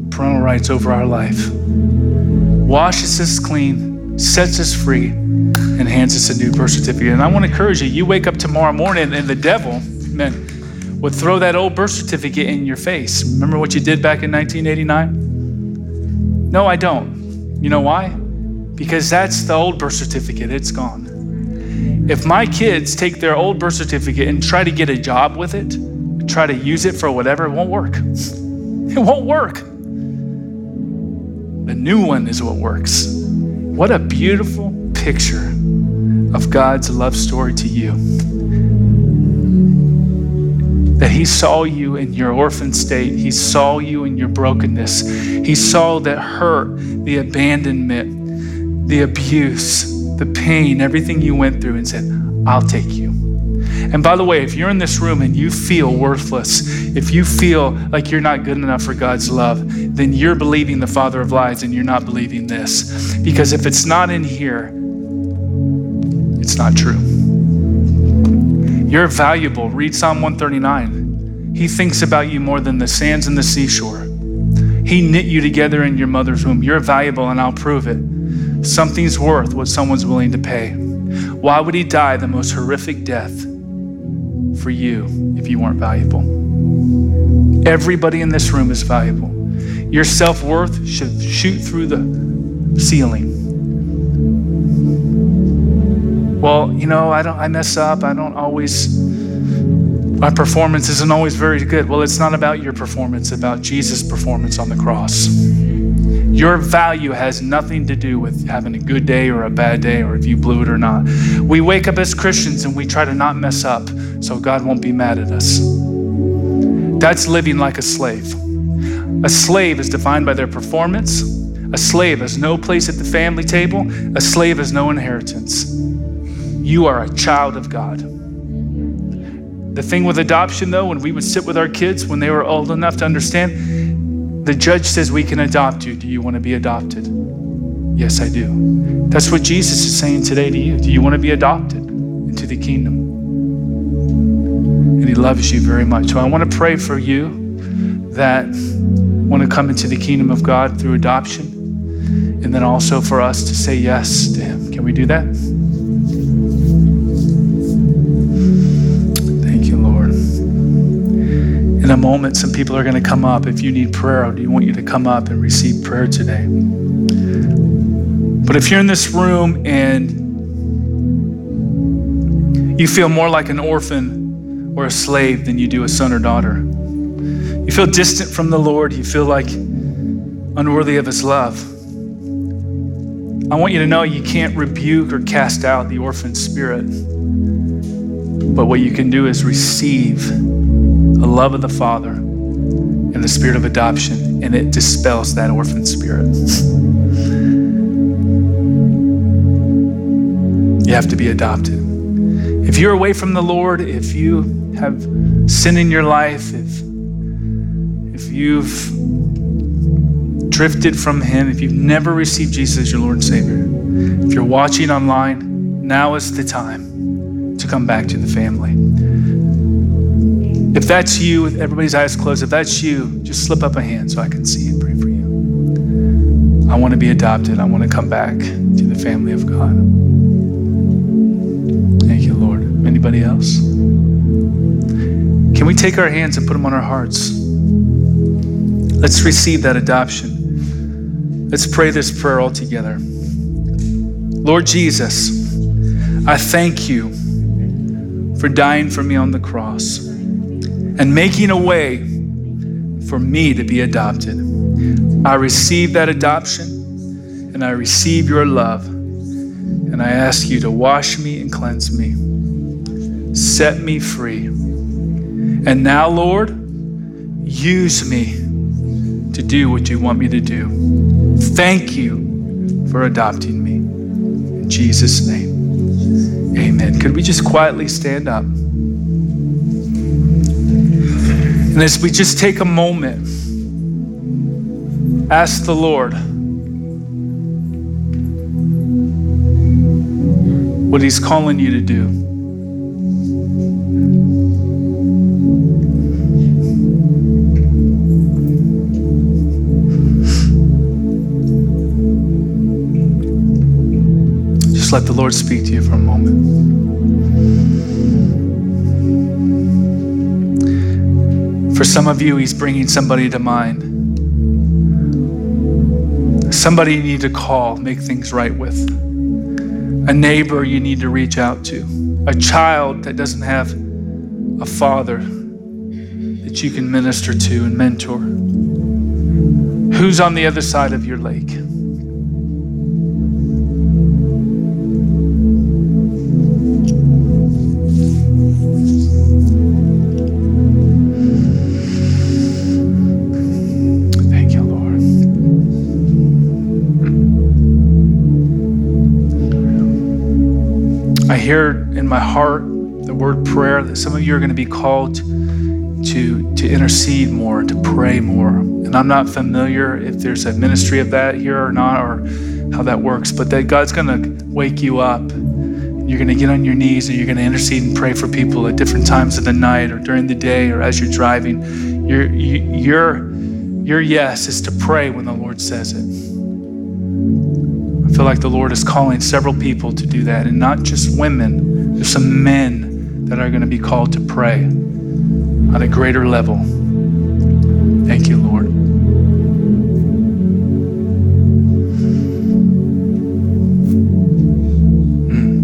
parental rights over our life, washes us clean, sets us free, and hands us a new birth certificate. And I want to encourage you you wake up tomorrow morning and the devil, man, would throw that old birth certificate in your face. Remember what you did back in 1989? No, I don't. You know why? Because that's the old birth certificate, it's gone. If my kids take their old birth certificate and try to get a job with it, try to use it for whatever, it won't work. It won't work. The new one is what works. What a beautiful picture of God's love story to you. That He saw you in your orphan state, He saw you in your brokenness, He saw that hurt, the abandonment, the abuse, the pain, everything you went through, and said, I'll take you. And by the way, if you're in this room and you feel worthless, if you feel like you're not good enough for God's love, then you're believing the father of lies and you're not believing this. Because if it's not in here, it's not true. You're valuable. Read Psalm 139. He thinks about you more than the sands and the seashore. He knit you together in your mother's womb. You're valuable, and I'll prove it. Something's worth what someone's willing to pay. Why would he die the most horrific death? For you if you weren't valuable. Everybody in this room is valuable. Your self worth should shoot through the ceiling. Well, you know, I don't I mess up. I don't always my performance isn't always very good. Well, it's not about your performance, it's about Jesus' performance on the cross. Your value has nothing to do with having a good day or a bad day or if you blew it or not. We wake up as Christians and we try to not mess up so God won't be mad at us. That's living like a slave. A slave is defined by their performance. A slave has no place at the family table. A slave has no inheritance. You are a child of God. The thing with adoption, though, when we would sit with our kids when they were old enough to understand, The judge says we can adopt you. Do you want to be adopted? Yes, I do. That's what Jesus is saying today to you. Do you want to be adopted into the kingdom? And He loves you very much. So I want to pray for you that want to come into the kingdom of God through adoption, and then also for us to say yes to Him. Can we do that? In a moment, some people are going to come up. If you need prayer, I want you to come up and receive prayer today. But if you're in this room and you feel more like an orphan or a slave than you do a son or daughter, you feel distant from the Lord. You feel like unworthy of His love. I want you to know you can't rebuke or cast out the orphan spirit. But what you can do is receive the love of the Father and the spirit of adoption, and it dispels that orphan spirit. You have to be adopted. If you're away from the Lord, if you have sin in your life, if you've drifted from Him, if you've never received Jesus as your Lord and Savior, if you're watching online, now is the time to come back to the family. If that's you, with everybody's eyes closed, if that's you, just slip up a hand so I can see and pray for you. I want to be adopted. I want to come back to the family of God. Thank you, Lord. Anybody else? Can we take our hands and put them on our hearts? Let's receive that adoption. Let's pray this prayer all together. Lord Jesus, I thank you for dying for me on the cross and making a way for me to be adopted. I receive that adoption and I receive your love. And I ask you to wash me and cleanse me, set me free. And now, Lord, use me to do what you want me to do. Thank you for adopting me. In Jesus' name, amen. Could we just quietly stand up? And as we just take a moment, ask the Lord what He's calling you to do. Just let the Lord speak to you for a moment. For some of you, He's bringing somebody to mind. Somebody you need to call, make things right with. A neighbor you need to reach out to. A child that doesn't have a father that you can minister to and mentor. Who's on the other side of your lake? My heart the word prayer that some of you are going to be called to, to intercede more, to pray more. And I'm not familiar if there's a ministry of that here or not, or how that works, but that God's going to wake you up. You're going to get on your knees and you're going to intercede and pray for people at different times of the night or during the day or as you're driving. Your, your, your yes is to pray when the Lord says it. I feel like the Lord is calling several people to do that, and not just women. There's some men that are going to be called to pray on a greater level. Thank you, Lord. Hmm.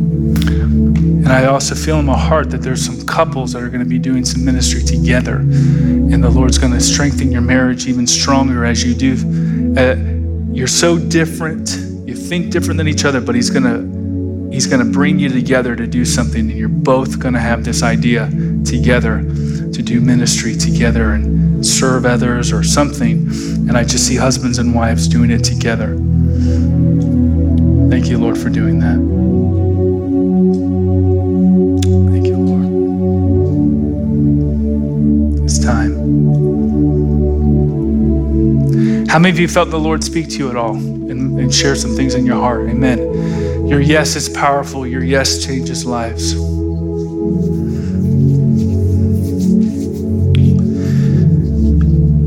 And I also feel in my heart that there's some couples that are going to be doing some ministry together. And the Lord's going to strengthen your marriage even stronger as you do. Uh, you're so different You think different than each other, but he's gonna he's gonna bring you together to do something, and you're both gonna have this idea together to do ministry together and serve others or something. And I just see husbands and wives doing it together. Thank you, Lord, for doing that. Thank you, Lord. It's time. How many of you felt the Lord speak to you at all and, and share some things in your heart? Amen. Your yes is powerful, your yes changes lives.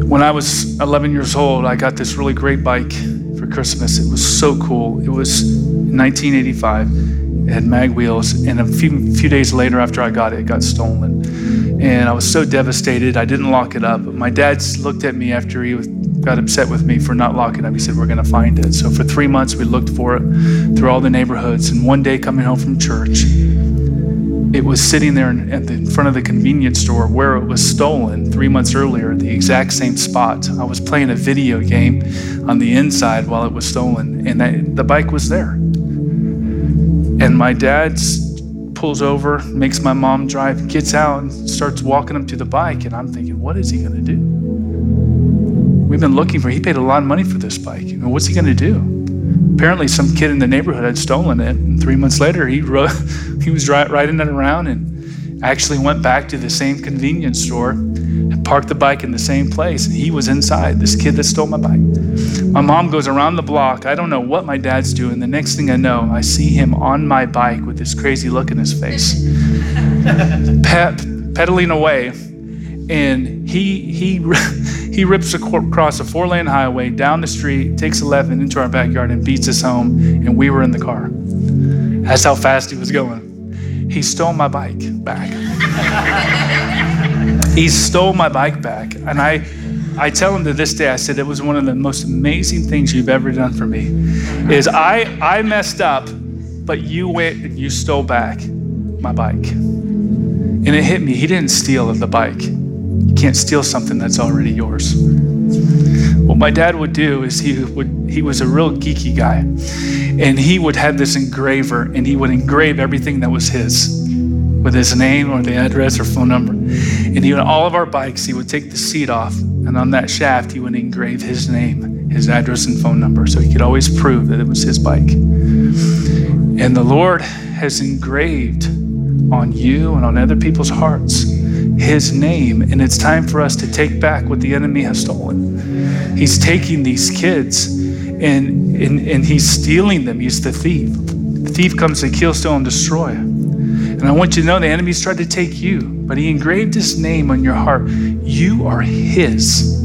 When I was 11 years old, I got this really great bike for Christmas. It was so cool. It was 1985. It had mag wheels, and a few, few days later, after I got it, it got stolen. And I was so devastated. I didn't lock it up. My dad looked at me after he was got upset with me for not locking up. He said, We're going to find it. So for three months, we looked for it through all the neighborhoods. And one day, coming home from church, it was sitting there in, in front of the convenience store where it was stolen three months earlier, at the exact same spot. I was playing a video game on the inside while it was stolen, and the bike was there. And my dad pulls over, makes my mom drive, gets out, and starts walking him to the bike. And I'm thinking, what is he going to do? We've been looking for, he paid a lot of money for this bike. You know, what's he going to do? Apparently, some kid in the neighborhood had stolen it. And three months later, he, rode, he was riding it around and actually went back to the same convenience store and parked the bike in the same place. And he was inside, this kid that stole my bike. My mom goes around the block. I don't know what my dad's doing. The next thing I know, I see him on my bike with this crazy look in his face, pedaling away. And he, he, he rips across a four lane highway down the street, takes a left and into our backyard and beats us home. And we were in the car. That's how fast he was going. He stole my bike back. he stole my bike back. And I, I tell him to this day, I said, it was one of the most amazing things you've ever done for me. Is I, I messed up, but you went and you stole back my bike. And it hit me. He didn't steal the bike. You can't steal something that's already yours. What my dad would do is he would he was a real geeky guy. And he would have this engraver and he would engrave everything that was his with his name or the address or phone number. And he would all of our bikes, he would take the seat off, and on that shaft he would engrave his name, his address and phone number, so he could always prove that it was his bike. And the Lord has engraved on you and on other people's hearts his name, and it's time for us to take back what the enemy has stolen. He's taking these kids and, and, and he's stealing them. He's the thief. The thief comes to kill, steal, and destroy. And I want you to know the enemy's tried to take you, but he engraved his name on your heart. You are his.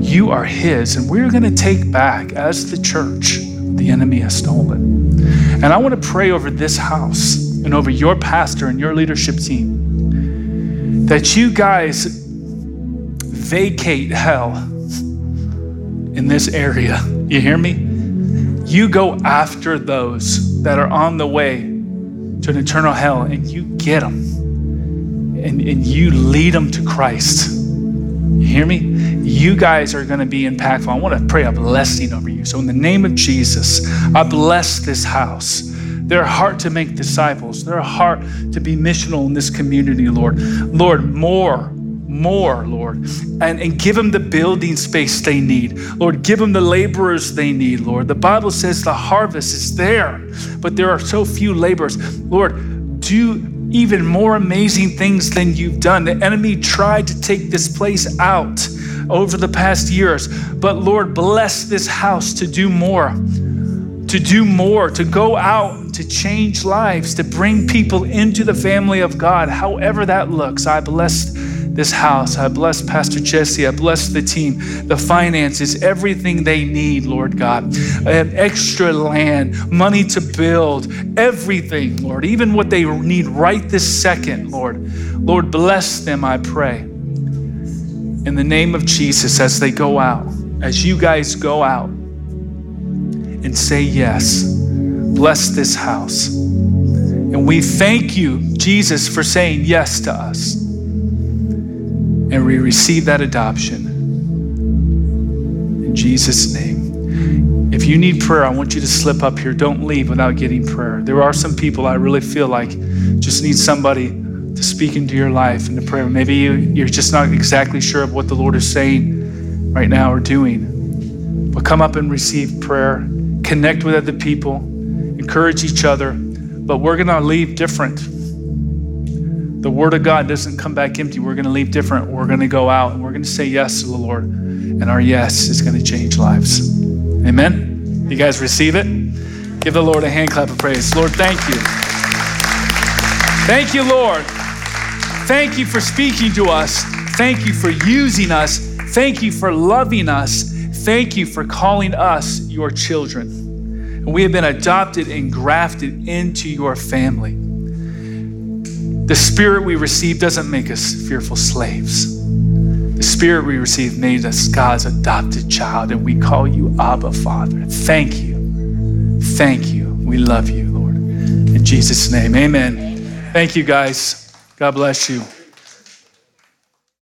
You are his. And we're going to take back as the church the enemy has stolen. And I want to pray over this house and over your pastor and your leadership team that you guys vacate hell in this area. You hear me? You go after those that are on the way to an eternal hell and you get them and, and you lead them to Christ. You hear me? You guys are going to be impactful. I want to pray a blessing over you. So, in the name of Jesus, I bless this house their heart to make disciples, their heart to be missional in this community, Lord. Lord, more, more, Lord. And, and give them the building space they need. Lord, give them the laborers they need, Lord. The Bible says the harvest is there, but there are so few laborers. Lord, do even more amazing things than you've done. The enemy tried to take this place out over the past years, but Lord, bless this house to do more to do more, to go out, to change lives, to bring people into the family of God, however that looks. I bless this house. I bless Pastor Jesse. I bless the team, the finances, everything they need, Lord God. I have extra land, money to build, everything, Lord, even what they need right this second, Lord. Lord, bless them, I pray. In the name of Jesus, as they go out, as you guys go out, and say yes. Bless this house. And we thank you, Jesus, for saying yes to us. And we receive that adoption. In Jesus' name. If you need prayer, I want you to slip up here. Don't leave without getting prayer. There are some people I really feel like just need somebody to speak into your life and to pray. Maybe you, you're just not exactly sure of what the Lord is saying right now or doing. But come up and receive prayer connect with other people, encourage each other, but we're going to leave different. the word of God doesn't come back empty. We're going to leave different. We're going to go out and we're going to say yes to the Lord. And our yes is going to change lives. Amen. You guys receive it? Give the Lord a hand clap of praise. Lord, thank you. Thank you, Lord. Thank you for speaking to us. Thank you for using us. Thank you for loving us. Thank you for calling us your children. And we have been adopted and grafted into your family. The spirit we receive doesn't make us fearful slaves. The spirit we receive made us God's adopted child, and we call you Abba, Father. Thank you. Thank you. We love you, Lord. In Jesus' name, amen. Thank you, guys. God bless you.